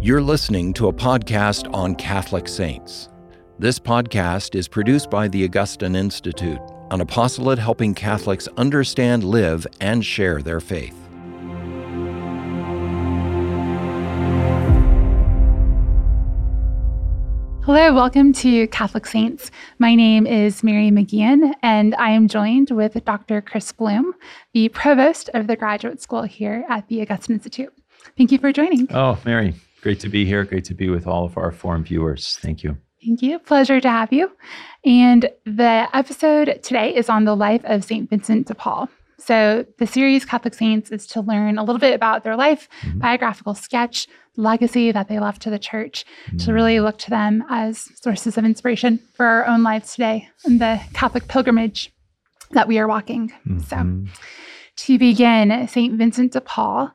You're listening to a podcast on Catholic saints. This podcast is produced by the Augustine Institute, an apostolate helping Catholics understand, live, and share their faith. Hello, welcome to Catholic Saints. My name is Mary McGeehan, and I am joined with Dr. Chris Blum, the provost of the graduate school here at the Augustine Institute. Thank you for joining. Oh, Mary, Great to be here. Great to be with all of our Formed viewers. Thank you. Thank you. Pleasure to have you. And the episode today is on the life of St. Vincent de Paul. So, the series Catholic Saints is to learn a little bit about their life, mm-hmm. biographical sketch, legacy that they left to the church, mm-hmm. to really look to them as sources of inspiration for our own lives today and the Catholic pilgrimage that we are walking. Mm-hmm. So, to begin, St. Vincent de Paul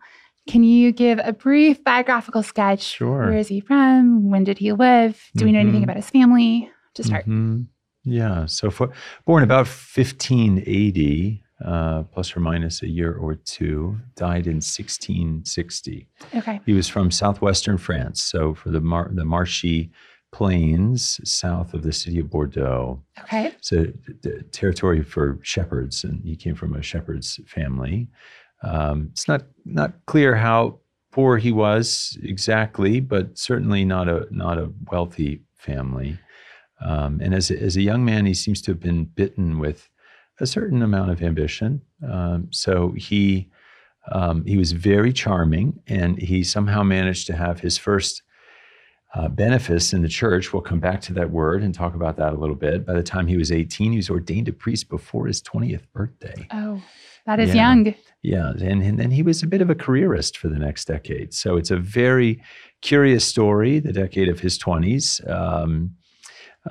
can you give a brief biographical sketch? Sure. Where is he from? When did he live? Do mm-hmm. we know anything mm-hmm. about his family? To start. Mm-hmm. Yeah. So, for, born about 1580, uh, plus or minus a year or two, died in 1660. Okay. He was from southwestern France. So, for the, Mar- the Marshy plains south of the city of Bordeaux. Okay. So, the territory for shepherds, and he came from a shepherd's family. Um, it's not not clear how poor he was exactly, but certainly not a not a wealthy family. Um, and as a, as a young man, he seems to have been bitten with a certain amount of ambition. Um, so he um, he was very charming, and he somehow managed to have his first uh, benefice in the church. We'll come back to that word and talk about that a little bit. By the time he was 18, he was ordained a priest before his 20th birthday. Oh, that is yeah. young. Yeah, and, and and he was a bit of a careerist for the next decade. So it's a very curious story, the decade of his twenties. Um,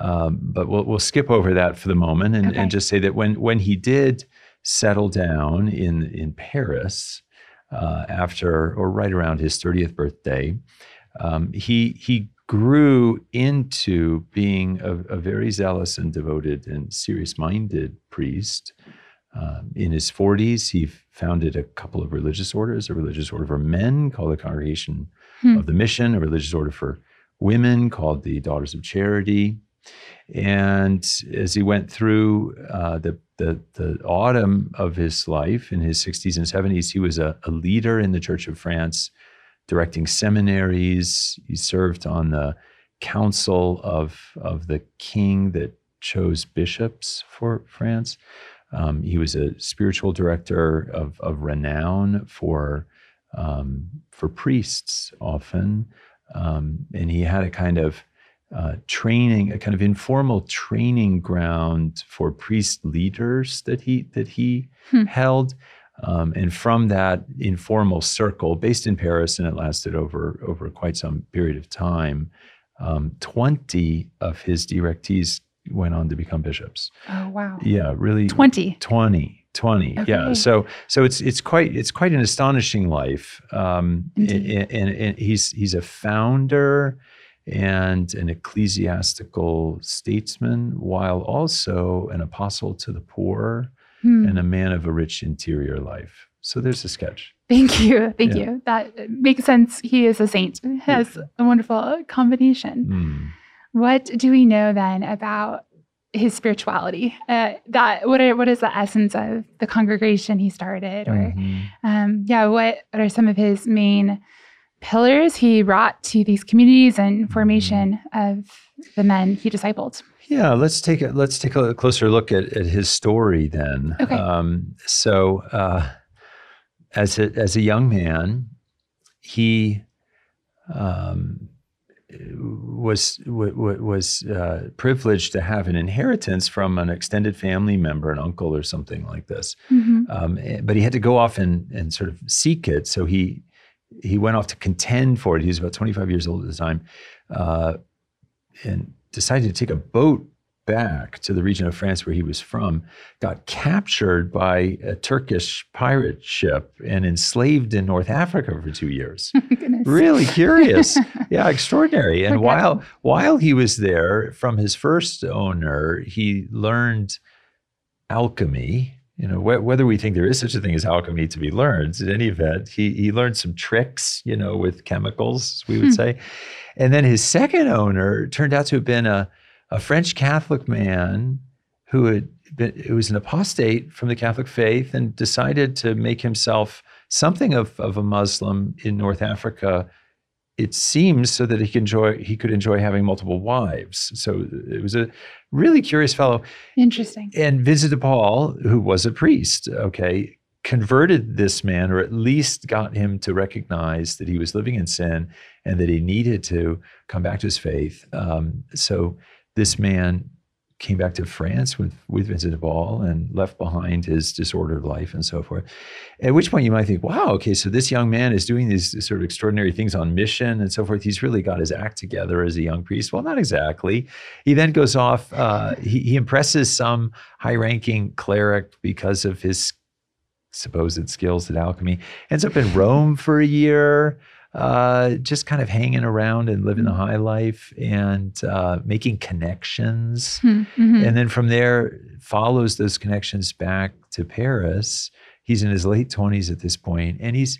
um, but we'll we'll skip over that for the moment and, okay. and just say that when when he did settle down in in Paris uh, after or right around his thirtieth birthday, um, he he grew into being a, a, very zealous and devoted and serious minded priest. Um, in his 40s, he founded a couple of religious orders a religious order for men called the Congregation hmm. of the Mission, a religious order for women called the Daughters of Charity. And as he went through uh, the, the, the, autumn of his life in his 60s and 70s, he was a, a leader in the Church of France, directing seminaries. He served on the council of, of the king that chose bishops for France. Um, he was a spiritual director of, of renown for um, for priests often, um, and he had a kind of uh, training, a kind of informal training ground for priest leaders that he that he hmm. held. Um, and from that informal circle, based in Paris, and it lasted over over quite some period of time, um, twenty of his directees went on to become bishops. Oh wow. Yeah, really 20. 20. 20 okay. yeah so so it's it's quite it's quite an astonishing life um and, and, and, he's he's a founder and an ecclesiastical statesman while also an apostle to the poor hmm. and a man of a rich interior life so there's a sketch thank you thank yeah. you that makes sense he is a saint has a wonderful combination hmm. What do we know then about his spirituality? Uh, that what are, what is the essence of the congregation he started, or mm-hmm. um, yeah, what, what are some of his main pillars he brought to these communities and mm-hmm. formation of the men he discipled? Yeah, let's take a let's take a closer look at, at his story then. Okay. Um, so, uh, as a as a young man, he um, was was uh, privileged to have an inheritance from an extended family member, an uncle or something like this. Mm-hmm. Um, but he had to go off and, and sort of seek it. So he he went off to contend for it. He was about 25 years old at the time, uh, and decided to take a boat back to the region of France where he was from, got captured by a Turkish pirate ship and enslaved in North Africa for two years. Oh, really curious. yeah, extraordinary. And while while he was there, from his first owner, he learned alchemy you know, wh- whether we think there is such a thing as alchemy to be learned, in any event, he, he learned some tricks, you know, with chemicals, we would Hmm. say. And then his second owner turned out to have been a, a French Catholic man who had been, who was an apostate from the Catholic faith and decided to make himself something of, of a Muslim in North Africa. It seems so that he could enjoy he could enjoy having multiple wives. So it was a really curious fellow Interesting. and de Paul, who was a priest, okay, converted this man, or at least got him to recognize that he was living in sin and that he needed to come back to his faith. Um, so this man came back to France with, with Vincent de Paul and left behind his disordered life and so forth. At which point you might think, wow, okay, so this young man is doing these sort of extraordinary things on mission and so forth. He's really got his act together as a young priest. Well, not exactly. He then goes off, uh, he, he impresses some high ranking cleric because of his supposed skills at alchemy, ends up in Rome for a year. Uh, just kind of hanging around and living the high life and uh, making connections Hmm, mhm. and then from there follows those connections back to Paris. He's in his late twenties at this point, and he's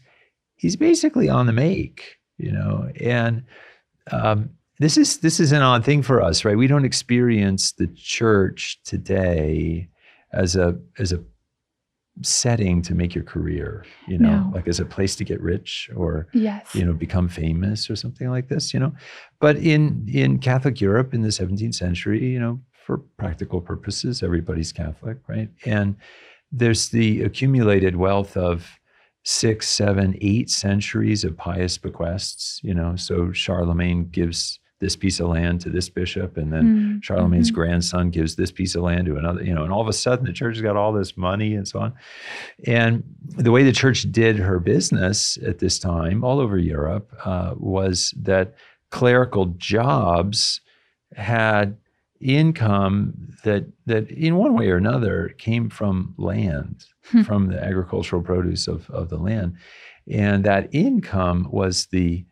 he's basically on the make, you know. And um, this is this is an odd thing for us, right? We don't experience the church today as a as a setting to make your career, you know, No. like as a place to get rich or yes. you know become famous or something like this you know but in in catholic europe in the 17th century you know for practical purposes everybody's catholic right and there's the accumulated wealth of six seven eight centuries of pious bequests you know so charlemagne gives this piece of land to this bishop and then Mm, Charlemagne's mhm. grandson gives this piece of land to another, you know, and all of a sudden the church has got all this money and so on. And the way the church did her business at this time, all over Europe, uh, was that clerical jobs had income that that in one way or another came from land, Hmm. from the agricultural produce of, of the land. And that income was the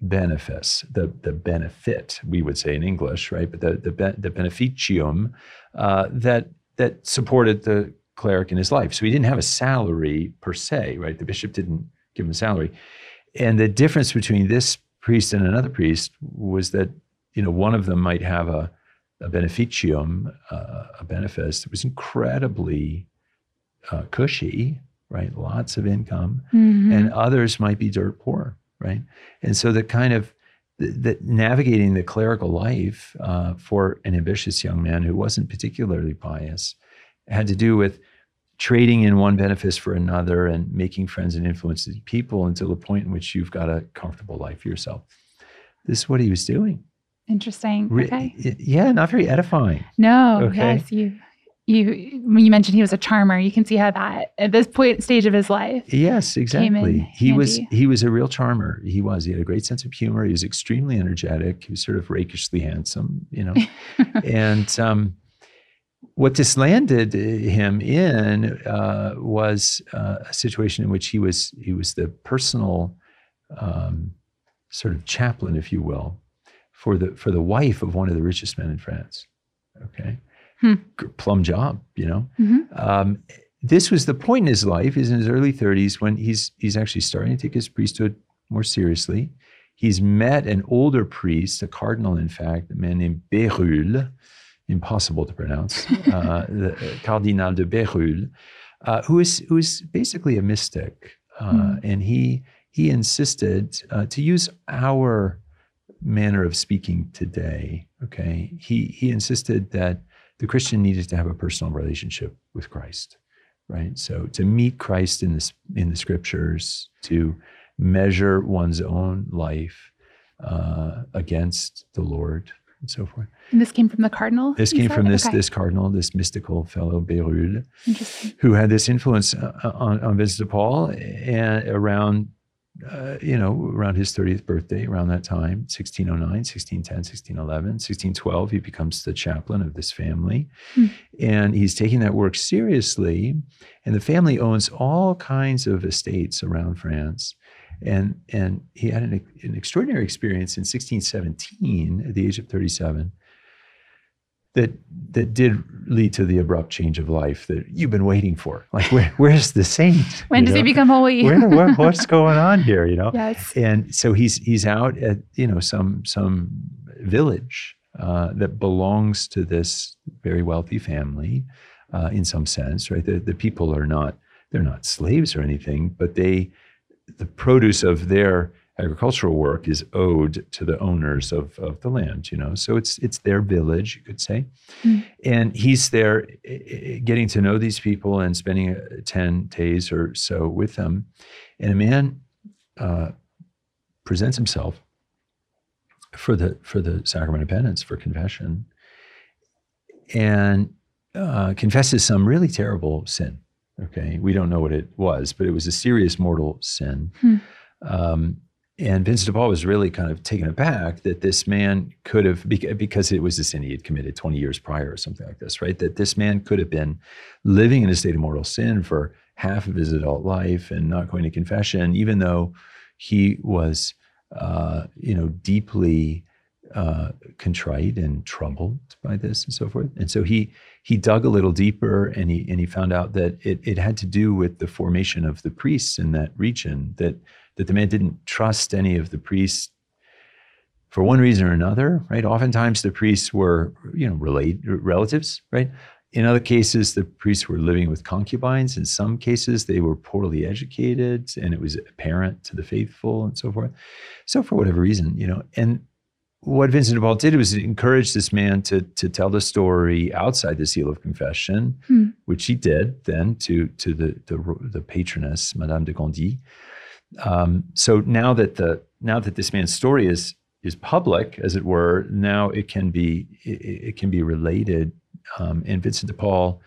benefice, the, the benefit, we would say in English, right? But the, the, the beneficium uh, that, that supported the cleric in his life. So he didn't have a salary per se, right? The bishop didn't give him a salary. And the difference between this priest and another priest was that, you know, one of them might have a, a beneficium, uh, a benefice that was incredibly uh, cushy, right? Lots of income Mhm. and others might be dirt poor, right? And so the kind of the, the navigating the clerical life uh, for an ambitious young man who wasn't particularly pious had to do with trading in one benefice for another and making friends and influencing people until the point in which you've got a comfortable life for yourself. This is what he was doing. Interesting. Okay. y- Yeah, not very edifying. No. Okay. Yes. You. You. When you mentioned he was a charmer, you can see how that at this point stage of his life. Yes, exactly. He was he was a real charmer. He was. He had a great sense of humor. He was extremely energetic. He was sort of rakishly handsome, you know. and um, what this landed him in uh, was uh, a situation in which he was he was the personal um, sort of chaplain, if you will, for the for the wife of one of the richest men in France. Okay, Hmm. Plum job, you know. Mhm. Um, this was the point in his life. is in his early 30s when he's he's actually starting to take his priesthood more seriously. He's met an older priest, a cardinal, in fact, a man named Bérulle, impossible to pronounce, uh, the uh, Cardinal de Bérulle, uh, who is who is basically a mystic, uh, Hmm. and he he insisted uh, to use our manner of speaking today. Okay, he he insisted that the Christian needed to have a personal relationship with Christ, right? So to meet Christ in this in the scriptures, to measure one's own life uh, against the Lord and so forth. And this came from the cardinal. This came said? from this Okay. this cardinal, this mystical fellow Bérulle, who had this influence uh, on, on Vincent de Paul and around, uh, you know, around his 30th birthday, around that time, 1609, 1610, 1611, 1612, he becomes the chaplain of this family. Hmm. And he's taking that work seriously. And the family owns all kinds of estates around France. And, and he had an, an extraordinary experience in 1617 at the age of 37 that that did lead to the abrupt change of life that you've been waiting for. Like, where, where's the saint? When You does he become holy? Where, what, what's going on here? You know. yes. And so he's he's out at you know some some village uh, that belongs to this very wealthy family, uh, in some sense, right? The the people are not they're not slaves or anything, but they the produce of their agricultural work is owed to the owners of, of the land, you know. So it's it's their village, you could say. Mm. And he's there eh, eh, getting to know these people and spending uh, 10 days or so with them. And a man uh, presents himself for the for the sacrament of penance for confession and uh, confesses some really terrible sin okay we don't know what it was but it was a serious mortal sin Hmm. um, and Vincent de Paul was really kind of taken aback that this man could have, because it was a sin he had committed 20 years prior or something like this, right? That this man could have been living in a state of mortal sin for half of his adult life and not going to confession, even though he was, uh, you know, deeply uh, contrite and troubled by this and so forth. And so he he dug a little deeper and he and he found out that it, it had to do with the formation of the priests in that region that that the man didn't trust any of the priests for one reason or another, right? Oftentimes the priests were, you know, relate, relatives, right? In other cases, the priests were living with concubines. In some cases, they were poorly educated and it was apparent to the faithful and so forth. So, for whatever reason, you know, and what Vincent de Paul did was encourage this man to, to tell the story outside the seal of confession, Hmm. which he did then to, to the, the, the patroness, Madame de Gondi. Um, so now that the now that this man's story is is public, as it were, now it can be it, it can be related. Um, and Vincent de Paul,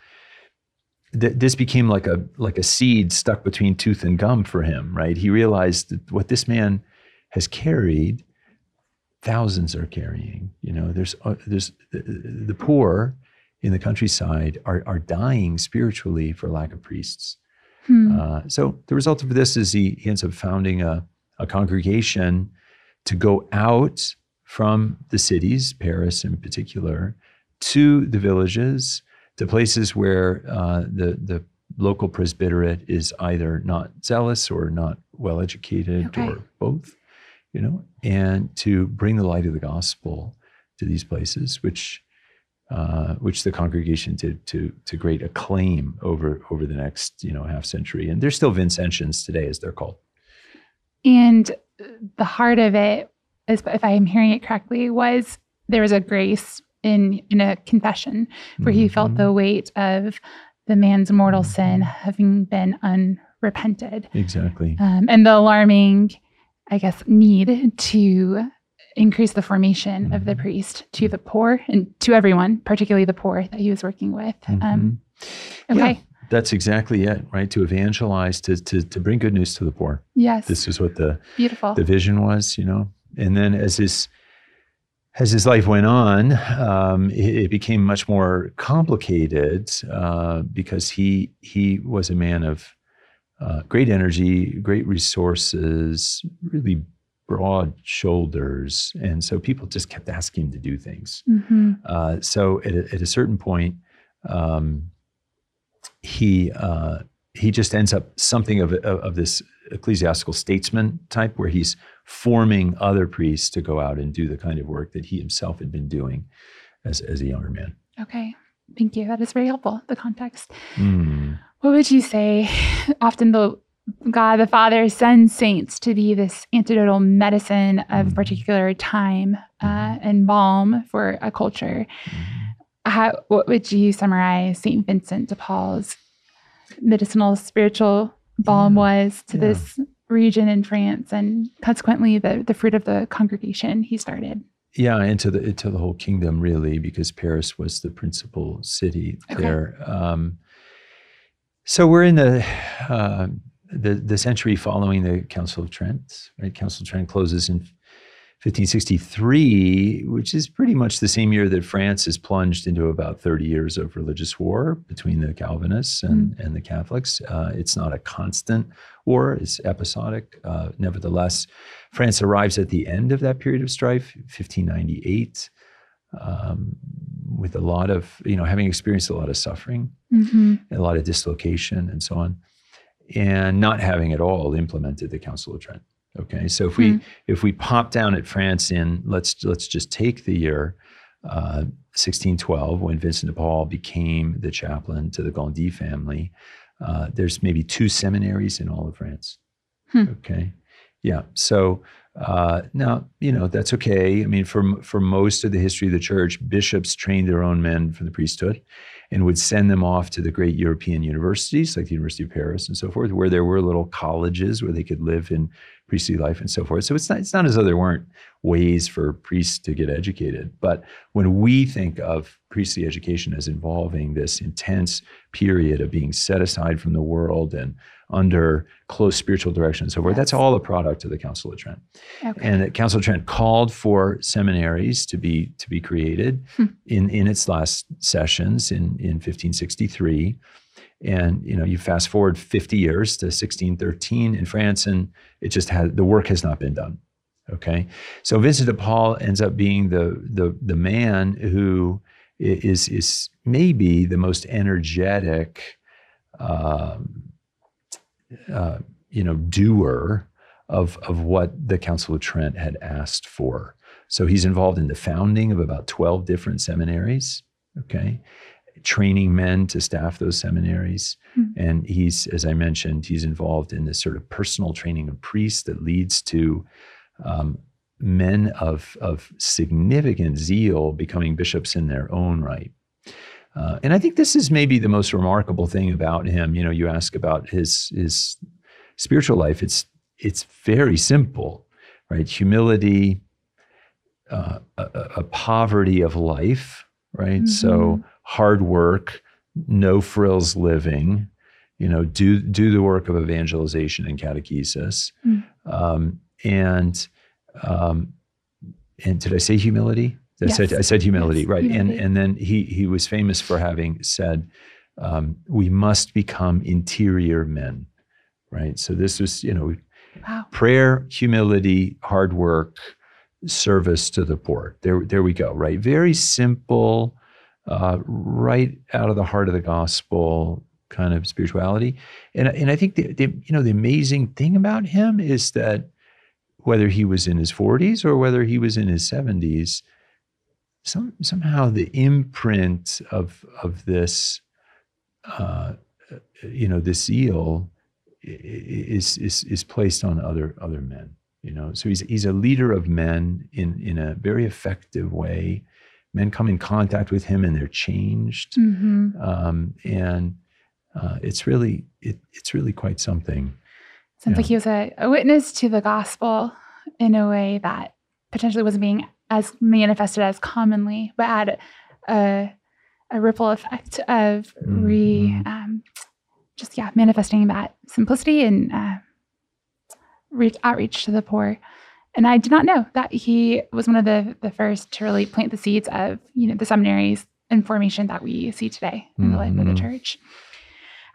th- this became like a like a seed stuck between tooth and gum for him. Right? He realized that what this man has carried, thousands are carrying. You know, there's uh, there's the, the poor in the countryside are are dying spiritually for lack of priests. Hmm. Uh, so the result of this is he, he ends up founding a, a congregation to go out from the cities, Paris in particular, to the villages, to places where uh, the the local presbyterate is either not zealous or not well educated Okay. or both, you know, and to bring the light of the gospel to these places, which uh, which the congregation did to to great acclaim over over the next you know half century, and they're still Vincentians today, as they're called. And the heart of it, is, if I'm hearing it correctly, was there was a grace in in a confession where he felt the weight of the man's mortal sin having been unrepented, exactly. um, and the alarming, I guess, need to increase the formation of the Mhm. priest to the poor and to everyone, particularly the poor that he was working with. Um, Mhm. okay. Yeah, that's exactly it, right? To evangelize, to to to bring good news to the poor. Yes. This is what the Beautiful. the vision was, you know. And then as his as his life went on, um, it, it became much more complicated uh, because he he was a man of uh, great energy, great resources, really broad shoulders, and so people just kept asking him to do things. hmm Uh, so at a, at a certain point, um, he uh, he just ends up something of, of of this ecclesiastical statesman type, where he's forming other priests to go out and do the kind of work that he himself had been doing as as a younger man. Okay. Thank you. That is very helpful. The context. Hmm. What would you say? Often the God the Father sends saints to be this antidotal medicine of a Mhm. particular time uh, and balm for a culture. How, what would you summarize Saint Vincent de Paul's medicinal spiritual balm Yeah. was to Yeah. this region in France and consequently the, the fruit of the congregation he started? Yeah, into the into the whole kingdom really, because Paris was the principal city Okay. there. Um, so we're in the uh, the the century following the Council of Trent. Right, Council of Trent closes in 1563, which is pretty much the same year that France is plunged into about 30 years of religious war between the Calvinists and, and the Catholics. Uh, it's not a constant war; it's episodic. Uh, nevertheless, France arrives at the end of that period of strife, 1598, um, with a lot of you know having experienced a lot of suffering, hmm a lot of dislocation, and so on, and not having at all implemented the Council of Trent. Okay, so if we Hmm. if we pop down at France in let's let's just take the year uh, 1612 when Vincent de Paul became the chaplain to the Gondi family. Uh, there's maybe two seminaries in all of France. Hmm. Okay, yeah. So uh, now you know that's okay. I mean, for for most of the history of the church, bishops trained their own men for the priesthood, and would send them off to the great European universities like the University of Paris and so forth, where there were little colleges where they could live in priestly life and so forth. So it's not it's not as though there weren't ways for priests to get educated, but when we think of priestly education as involving this intense period of being set aside from the world and under close spiritual direction and so forth, that's Yes. all a product of the Council of Trent. Okay. And the Council of Trent called for seminaries to be to be created Hmm. in in its last sessions in in 1563. And you know, you fast forward 50 years to 1613 in France, and it just had the work has not been done. Okay, so Vincent de Paul ends up being the the the man who is is is maybe the most energetic, um, uh, you know, doer of of what the Council of Trent had asked for. So he's involved in the founding of about 12 different seminaries. Okay, training men to staff those seminaries. Hmm. And he's, as I mentioned, he's involved in this sort of personal training of priests that leads to um, men of, of significant zeal becoming bishops in their own right. Uh, and I think this is maybe the most remarkable thing about him. You know, you ask about his his spiritual life. It's it's very simple, right? Humility, uh, a, a- poverty of life, right? So Mhm. Hard work, no frills living, you know, do do the work of evangelization and catechesis, Mm. um, and um, and did I say humility? I said I said humility, Yes, right? humility. And and then he he was famous for having said, um, "We must become interior men," right? So this was you know wow. prayer, humility, hard work, service to the poor. There, there we go. Right, very simple, uh, right out of the heart of the gospel kind of spirituality. And and I think the, the you know the amazing thing about him is that whether he was in his 40s or whether he was in his 70s, some somehow the imprint of of this, uh, you know, this zeal is is is placed on other other men. You know, so he's he's a leader of men in in a very effective way. Men come in contact with him and they're changed, hmm um, and uh, it's really it, it's really quite something. Sounds Yeah. like he was a, a witness to the gospel in a way that potentially wasn't being as manifested as commonly, but had a, a ripple effect of re, Mhm. um, just yeah, manifesting that simplicity and uh, reach, outreach to the poor. And I did not know that he was one of the the first to really plant the seeds of you know the seminaries and formation that we see today in the life of the Mhm. church.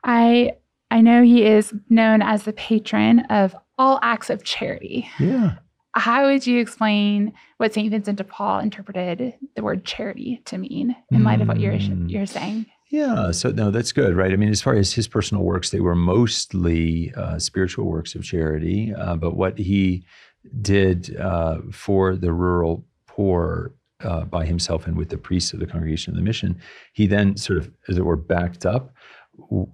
I I know he is known as the patron of all acts of charity. Yeah. How would you explain what St. Vincent de Paul interpreted the word charity to mean in light of what you're Mm. you're saying? Yeah, so no, that's good, right? I mean, as far as his personal works, they were mostly uh, spiritual works of charity. Uh, but what he did uh, for the rural poor uh, by himself and with the priests of the congregation of the mission, he then sort of, as it were, backed up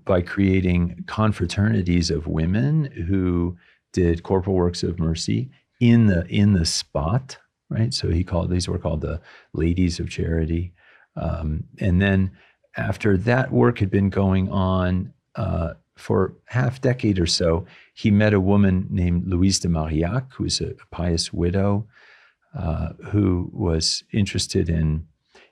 by creating confraternities of women who did corporal works of mercy in the in the spot, right? So he called these were called the ladies of charity, um, and then after that work had been going on uh, for half a decade or so, he met a woman named Louise de Marillac, who was a pious widow, uh, who was interested in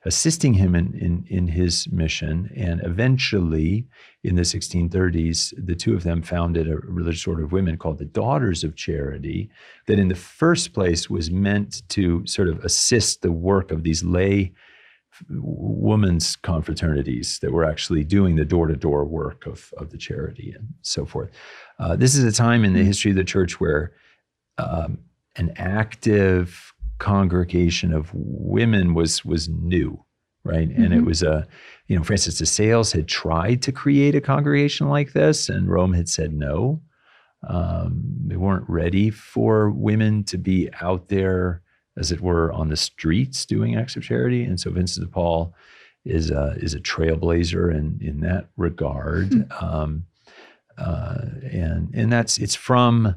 assisting him in, in, in his mission. And eventually, in the 1630s, the two of them founded a religious order of women called the Daughters of Charity, that in the first place was meant to sort of assist the work of these lay women's confraternities that were actually doing the door-to-door work of, of the charity and so forth. Uh, this is a time in the history of the church where um, an active congregation of women was was new, right? And it Mhm. was a, you know, Francis de Sales had tried to create a congregation like this, and Rome had said no. Um, they weren't ready for women to be out there, as it were, on the streets doing acts of charity. And so Vincent de Paul is a, is a trailblazer in, in that regard. Um, uh, and, and that's, it's from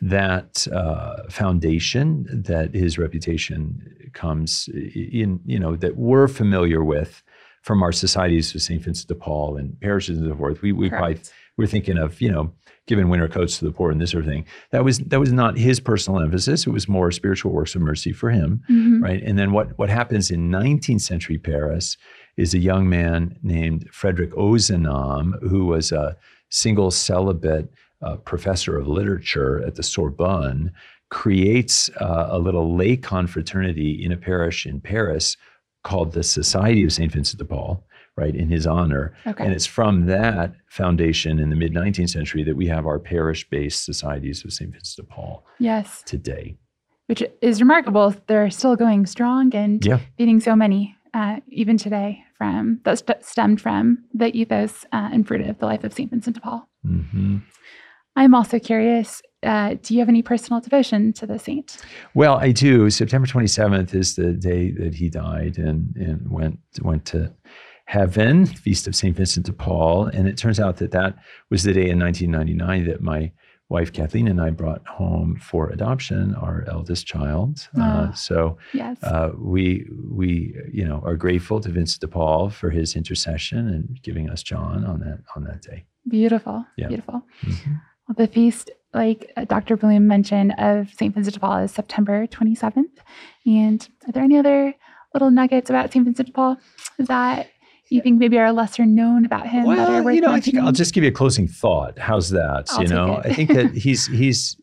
that uh, foundation that his reputation comes in, you know, that we're familiar with from our societies of St. Vincent de Paul and parishes and so forth. We, we probably. We're thinking of, you know, giving winter coats to the poor and this sort of thing. That was, that was not his personal emphasis. It was more spiritual works of mercy for him Mhm. right? And then what what happens in 19th century Paris is a young man named Frederick Ozanam, who was a single celibate uh, professor of literature at the Sorbonne, creates uh, a little lay confraternity in a parish in Paris called the Society of Saint Vincent de Paul, right, in his honor. Okay. And it's from that foundation in the mid 19th century that we have our parish-based societies of Saint Vincent de Paul yes. today. Which is remarkable. They're still going strong and Yeah. feeding so many, uh, even today, from that st- stemmed from the ethos uh, and fruit of the life of St. Vincent de Paul. hmm I'm also curious uh, do you have any personal devotion to the saint? Well, I do. September 27th is the day that he died and, and went went to heaven, feast of St. Vincent de Paul. And it turns out that that was the day in 1999 that my wife Kathleen and I brought home for adoption our eldest child. Uh, Ah. so Yes. uh, we we you know are grateful to Vincent de Paul for his intercession and giving us John on that on that day. beautiful. yeah. Beautiful. Mhm. Well, the feast, like uh, Dr. Blum mentioned, of St. Vincent de Paul is September 27th. And are there any other little nuggets about St. Vincent de Paul that you think maybe are lesser known about him that are Well, worth you know, I think I'll just give you a closing thought. How's that? I'll you know. I think that he's he's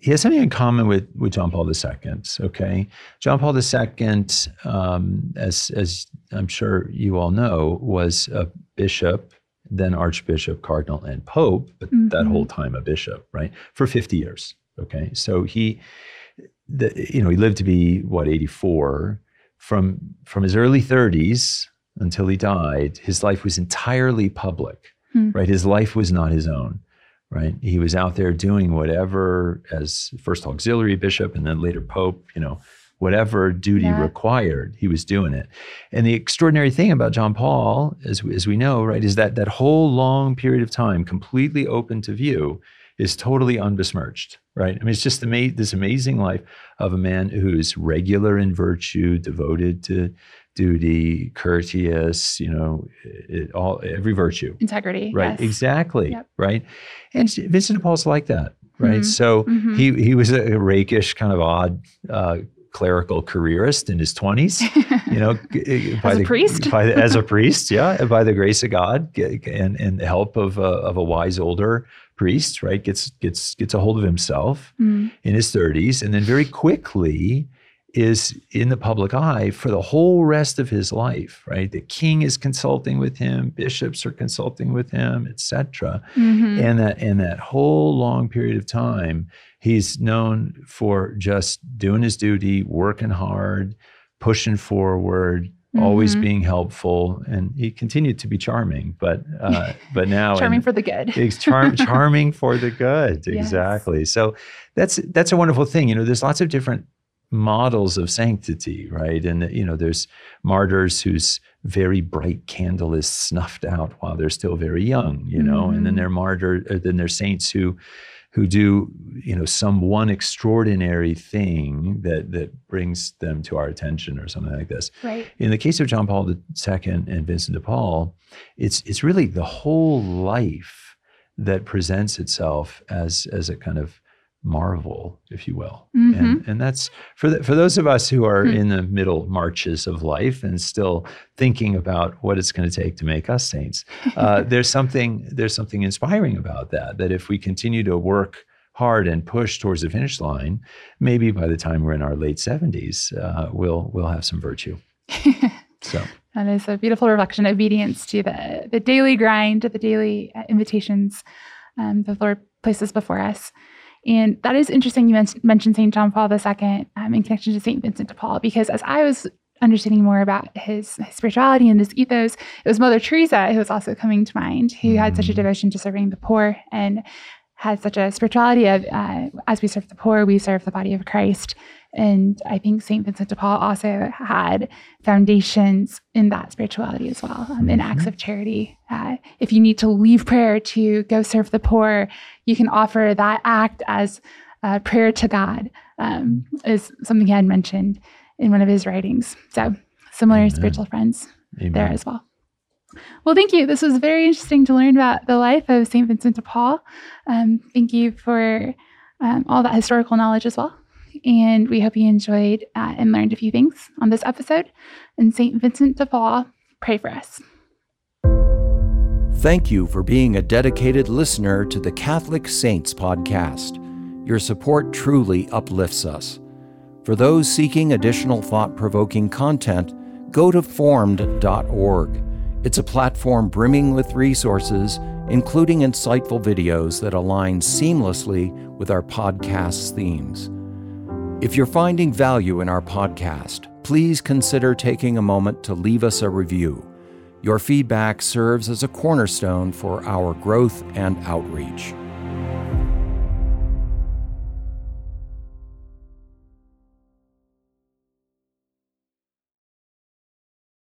he has something in common with with John Paul II. Okay, John Paul II, um, as as I'm sure you all know, was a bishop, then archbishop, cardinal, and pope, but that Mhm. whole time a bishop, right, for 50 years. Okay, so he, the, you know, he lived to be what 84. From from his early 30s until he died, his life was entirely public. Hmm. Right, his life was not his own. Right, he was out there doing whatever as first auxiliary bishop and then later pope. You know, whatever duty Yeah. required, he was doing it. And the extraordinary thing about John Paul, as, as we know, right, is that that whole long period of time, completely open to view, is totally unbesmirched, right? I mean, it's just ama- this amazing life of a man who's regular in virtue, devoted to duty, courteous, you know, it, all every virtue, Integrity. right? Yes. Exactly, Yep. right? And Vincent de Paul's like that, right? Mhm. So Mhm. he he was a rakish, kind of odd uh, clerical careerist in his twenties. You know, by As a the, priest? by the, as a priest, yeah, by the grace of God and and the help of a, of a wise older priest, right? Gets gets gets a hold of himself Mm. in his thirties, and then very quickly is in the public eye for the whole rest of his life, right? The king is consulting with him, bishops are consulting with him, etc Mhm. and that and that whole long period of time he's known for just doing his duty working hard pushing forward always Mhm. being helpful and he continued to be charming but uh, but now Charming and- for the good. it's charm, charming for the good Yes. exactly so that's that's a wonderful thing you know there's lots of different models of sanctity right and you know there's martyrs whose very bright candle is snuffed out while they're still very young you know and then Mhm. there are martyr then then there's saints who who do you know some one extraordinary thing that that brings them to our attention or something like this right. in the case of John Paul II and Vincent de Paul, it's it's really the whole life that presents itself as as a kind of marvel, if you will. And and that's for the, for those of us who are Hmm. in the middle marches of life and still thinking about what it's going to take to make us saints. Uh, there's something there's something inspiring about that. That if we continue to work hard and push towards the finish line, maybe by the time we're in our late 70s, uh, we'll we'll have some virtue. So That is a beautiful reflection, obedience to the, the daily grind, the daily uh, invitations um, the Lord places before us. And that is interesting. You men- mentioned St. John Paul II um, in connection to St. Vincent de Paul, because as I was understanding more about his, his, spirituality and his ethos, it was Mother Teresa who was also coming to mind, who had such a mm. devotion to serving the poor and had such a spirituality of uh, as we serve the poor, we serve the body of Christ. And I think St. Vincent de Paul also had foundations in that spirituality as well, um, in acts mm-hmm. of charity. Uh, if you need to leave prayer to go serve the poor, you can offer that act as uh, prayer to God, um, is something he had mentioned in one of his writings. So, similar Amen. spiritual friends Amen. there as well. Well, thank you. This was very interesting to learn about the life of St. Vincent de Paul. Um, thank you for um, all that historical knowledge as well. And we hope you enjoyed uh, and learned a few things on this episode. And St. Vincent de Paul, pray for us. Thank you for being a dedicated listener to the Catholic Saints podcast. Your support truly uplifts us. For those seeking additional thought provoking content, go to formed.org. It's a platform brimming with resources, including insightful videos that align seamlessly with our podcast's themes. If you're finding value in our podcast, please consider taking a moment to leave us a review. Your feedback serves as a cornerstone for our growth and outreach.